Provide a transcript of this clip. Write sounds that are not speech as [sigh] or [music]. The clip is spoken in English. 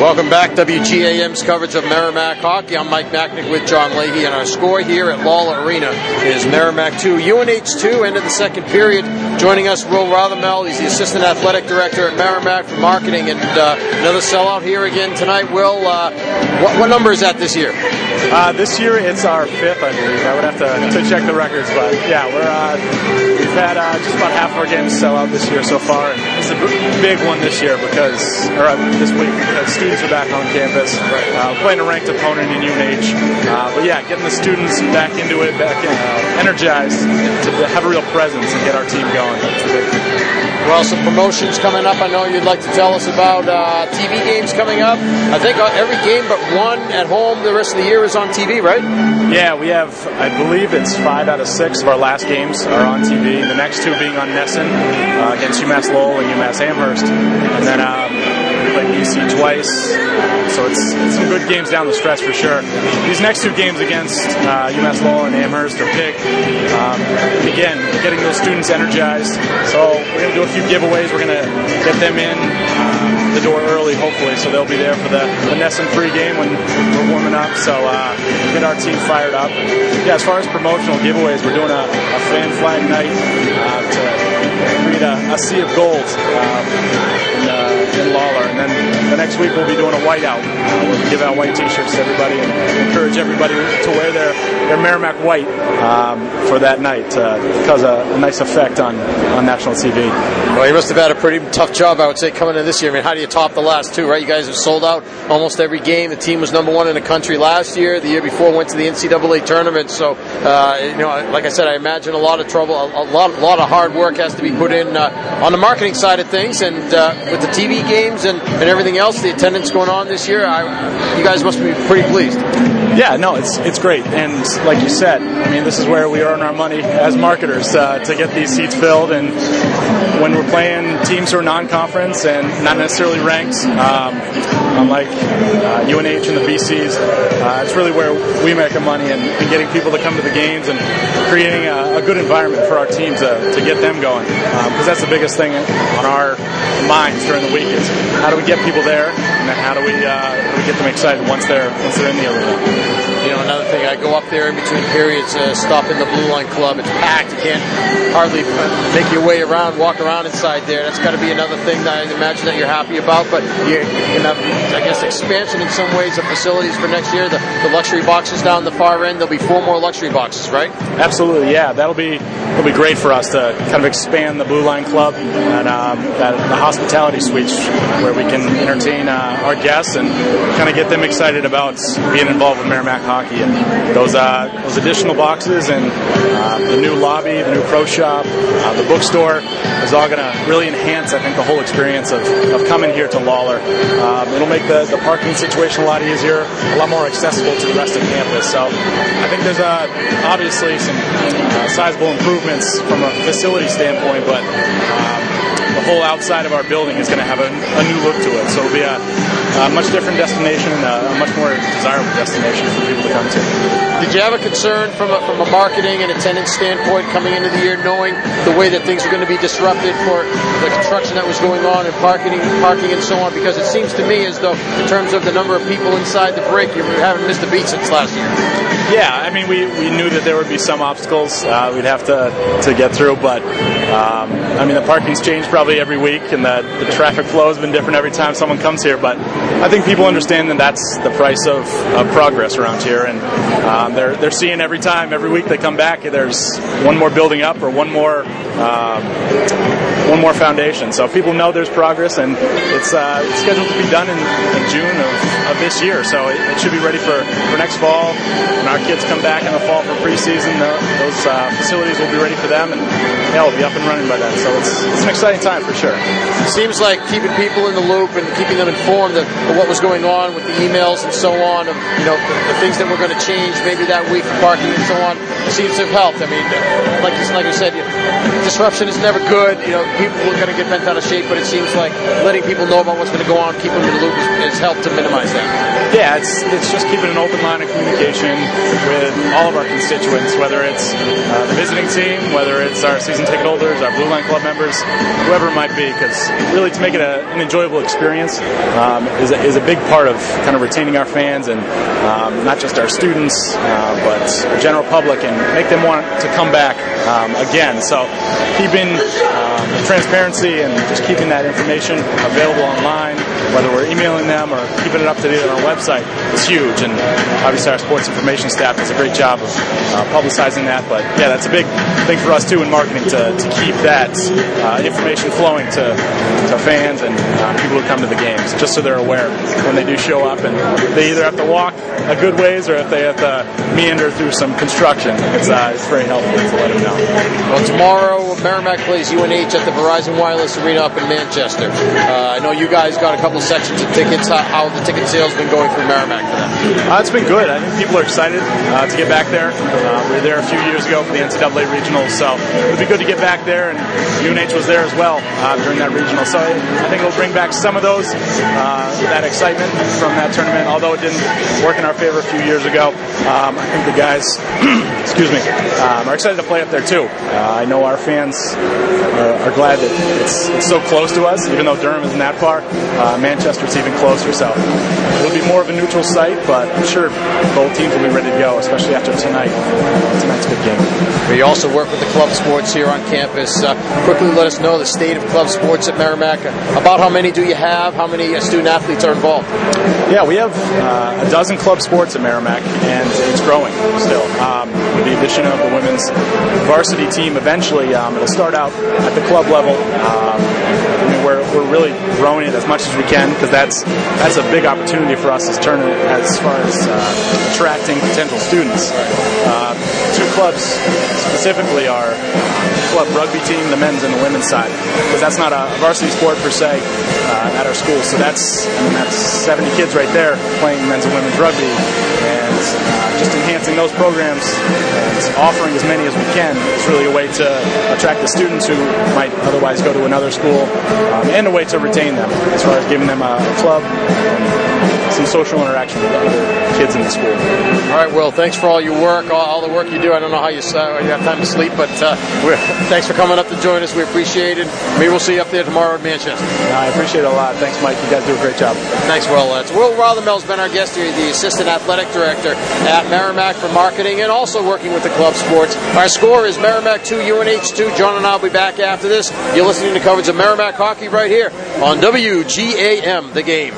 Welcome back, WGAM's coverage of Merrimack hockey. I'm Mike Macknick with John Leahy, and our score here at Lawler Arena is Merrimack 2, UNH 2, end of the second period. Joining us, Will Rothermel. He's the assistant athletic director at Merrimack for marketing, and uh, another sellout here again tonight. Will, uh, what, what, number is that this year? Uh, this year it's our fifth, I believe. I would have to, to check the records, but yeah, we're uh, we've had uh, just about half of our games sell out this year so far, and it's a big one this year because, or uh, this week because students are back on campus, uh, playing a ranked opponent in UNH. Uh, but yeah, getting the students back into it, back in, uh, energized to have a real presence and get our team going. Well, some promotions coming up. I know you'd like to tell us about uh, TV games coming up. I think uh, every game but one at home the rest of the year is on TV, right? Yeah, we have, I believe it's five out of six of our last games are on TV. The next two being on NESN uh, against UMass Lowell and UMass Amherst. And then played BC twice, so it's, it's, some good games down the stretch for sure. These next two games against uh, UMass Lowell and Amherst are big. Um, again, getting those students energized. So we're going to do a few giveaways. We're going to get them in uh, the door early, hopefully, so they'll be there for the, the NESN free game when we're warming up. So uh, get our team fired up. Yeah, as far as promotional giveaways, we're doing a, a fan flag night uh, to create a, a, sea of gold. Um, next week we'll be doing a whiteout. Uh, we'll give out white T-shirts to everybody and encourage everybody to wear their, their Merrimack white um, for that night uh, cause a, nice effect on, on national TV. Well, you must have had a pretty tough job, I would say, coming in this year. I mean, how do you top the last two, right? You guys have sold out almost every game. The team was number one in the country last year. The year before went to the NCAA tournament. So, uh, you know, like I said, I imagine a lot of trouble, a, a lot, a lot of hard work has to be put in uh, on the marketing side of things, and uh, with the TV games and, and everything else, the attendance going on this year, I, you guys must be pretty pleased. Yeah, no, it's it's great, and like you said, I mean, this is where we earn our money as marketers uh, to get these seats filled, and when we're playing teams who are non-conference and not necessarily ranked, um, unlike uh, UNH and the BCs, uh, it's really where we make our money and, and, getting people to come to the games and creating a, a good environment for our team to, to get them going, because um, that's the biggest thing on our minds during the week is how do we get people there, and then how do we, uh, how do we get them excited once they're once they're in the arena. You know, another thing, I go up there in between periods, uh, stop in the Blue Line Club. It's packed. You can't hardly make your way around, walk around inside there. That's got to be another thing that I imagine that you're happy about. But you, know, I guess expansion in some ways of facilities for next year. The, the luxury boxes down the far end. There'll be four more luxury boxes, right? Absolutely, yeah. That'll be it'll be great for us to kind of expand the Blue Line Club and um, that, the hospitality suites where we can entertain uh, our guests and kind of get them excited about being involved with Merrimack Hockey hockey. And those uh, those additional boxes and uh, the new lobby, the new pro shop, uh, the bookstore is all going to really enhance, I think, the whole experience of, of coming here to Lawler. Um, it'll make the, the parking situation a lot easier, a lot more accessible to the rest of campus. So I think there's uh, obviously some uh, sizable improvements from a facility standpoint, but um, the whole outside of our building is going to have a, a new look to it. So it'll be a a much different destination and a, a, much more desirable destination for people to come to. Did you have a concern from a, from a marketing and attendance standpoint coming into the year, knowing the way that things were going to be disrupted for the construction that was going on and parking, parking and so on? Because it seems to me as though, in terms of the number of people inside the break, you haven't missed a beat since last year. Yeah, I mean, we, we knew that there would be some obstacles uh, we'd have to, to get through, but um, I mean, the parking's changed probably every week, and the, the traffic flow has been different every time someone comes here, but I think people understand that that's the price of, of progress around here, and um, they're they're seeing every time, every week they come back, there's one more building up or one more um, one more foundation. So people know there's progress, and it's, uh, scheduled to be done in, in June of, of, this year. So it, it, should be ready for, for next fall. When our kids come back in the fall for preseason, the, those uh, facilities will be ready for them, and yeah, we'll be up and running by then. So it's, it's an exciting time for sure. It seems like keeping people in the loop and keeping them informed of, of what was going on with the emails and so on, of you know the, the things that were going to change maybe that week, parking and so on, seems to have helped. I mean, like you, like you said, disruption is never good. You know, people are going to get bent out of shape, but it seems like letting people know about what's going to go on, keep them in the loop, has helped to minimize that. Yeah, it's it's just keeping an open line of communication with all of our constituents, whether it's visiting team, whether it's our season ticket holders, our Blue Line Club members, whoever it might be, because really to make it a, an enjoyable experience um, is, a, is a big part of kind of retaining our fans and um, not just our students, uh, but the general public, and make them want to come back um, again. So keeping um, transparency and just keeping that information available online, whether we're emailing them or keeping it up to date on our website, is huge. And obviously, our sports information staff does a great job of uh, publicizing that. But yeah, that's a big thing for us too in marketing to, to keep that uh, information flowing to, to fans and uh, people who come to the games, just so they're aware when they do show up and they either have to walk a good ways or if they have to meander through some construction. It's, uh, it's very helpful to let them know. Well, tomorrow Merrimack plays UNH at the Verizon Wireless Arena up in Manchester. Uh, I know you guys got a couple sections of tickets. How, how the ticket sales been going through Merrimack for that? Uh, it's been good. I think people are excited uh, to get back there. Uh, we were there a few years ago for the NCAA regionals, so it would be good to get back there. And UNH was there as well uh, during that regional, so I think it'll bring back some of those uh, that excitement from that tournament. Although it didn't work in our favor a few years ago, um, I think the guys, [clears throat] excuse me, um, are excited to play up there too. Uh, I know our fans are, are glad that it's, it's, so close to us, even though Durham isn't that far. Uh, Manchester's even closer, so it'll be more of a neutral site, but I'm sure both teams will be ready to go, especially after tonight. Tonight's a good game. We also work with the club sports here on campus. Uh, quickly let us know the state of club sports at Merrimack. About how many do you have? How many uh, student athletes are involved? Yeah, we have uh, a dozen club sports at Merrimack, and it's growing still. Um, with the addition of the women's varsity team, eventually um, it'll start out at the club level. Um, I mean, we're, we're really growing it as much as we can because that's that's a big opportunity for us as turn as far as uh, attracting potential students. Uh, two clubs specifically are club rugby team, the men's and the women's side, because that's not a varsity sport per se uh, at our school. So that's I mean, that's 70 kids right there playing men's and women's rugby, and uh, just enhancing those programs and offering as many as we can is really a way to attract the students who might otherwise go to another school, um, and a way to retain them as far as giving them a, club and some social interaction with other kids in the school. All right, Will. Thanks for all your work, all, all the work you do. I don't know how you, uh, you have time to sleep, but uh, thanks for coming up to join us. We appreciate it. Maybe we'll see you up there tomorrow at Manchester. No, I appreciate it a lot. Thanks, Mike. You guys do a great job. Thanks, Will. Uh, it's Will Rothermell's been our guest here, the Assistant Athletic Director at Merrimack for marketing and also working with the club sports. Our score is Merrimack 2, UNH 2. John and I will be back after this. You're listening to coverage of Merrimack hockey right here on WGAM, the game.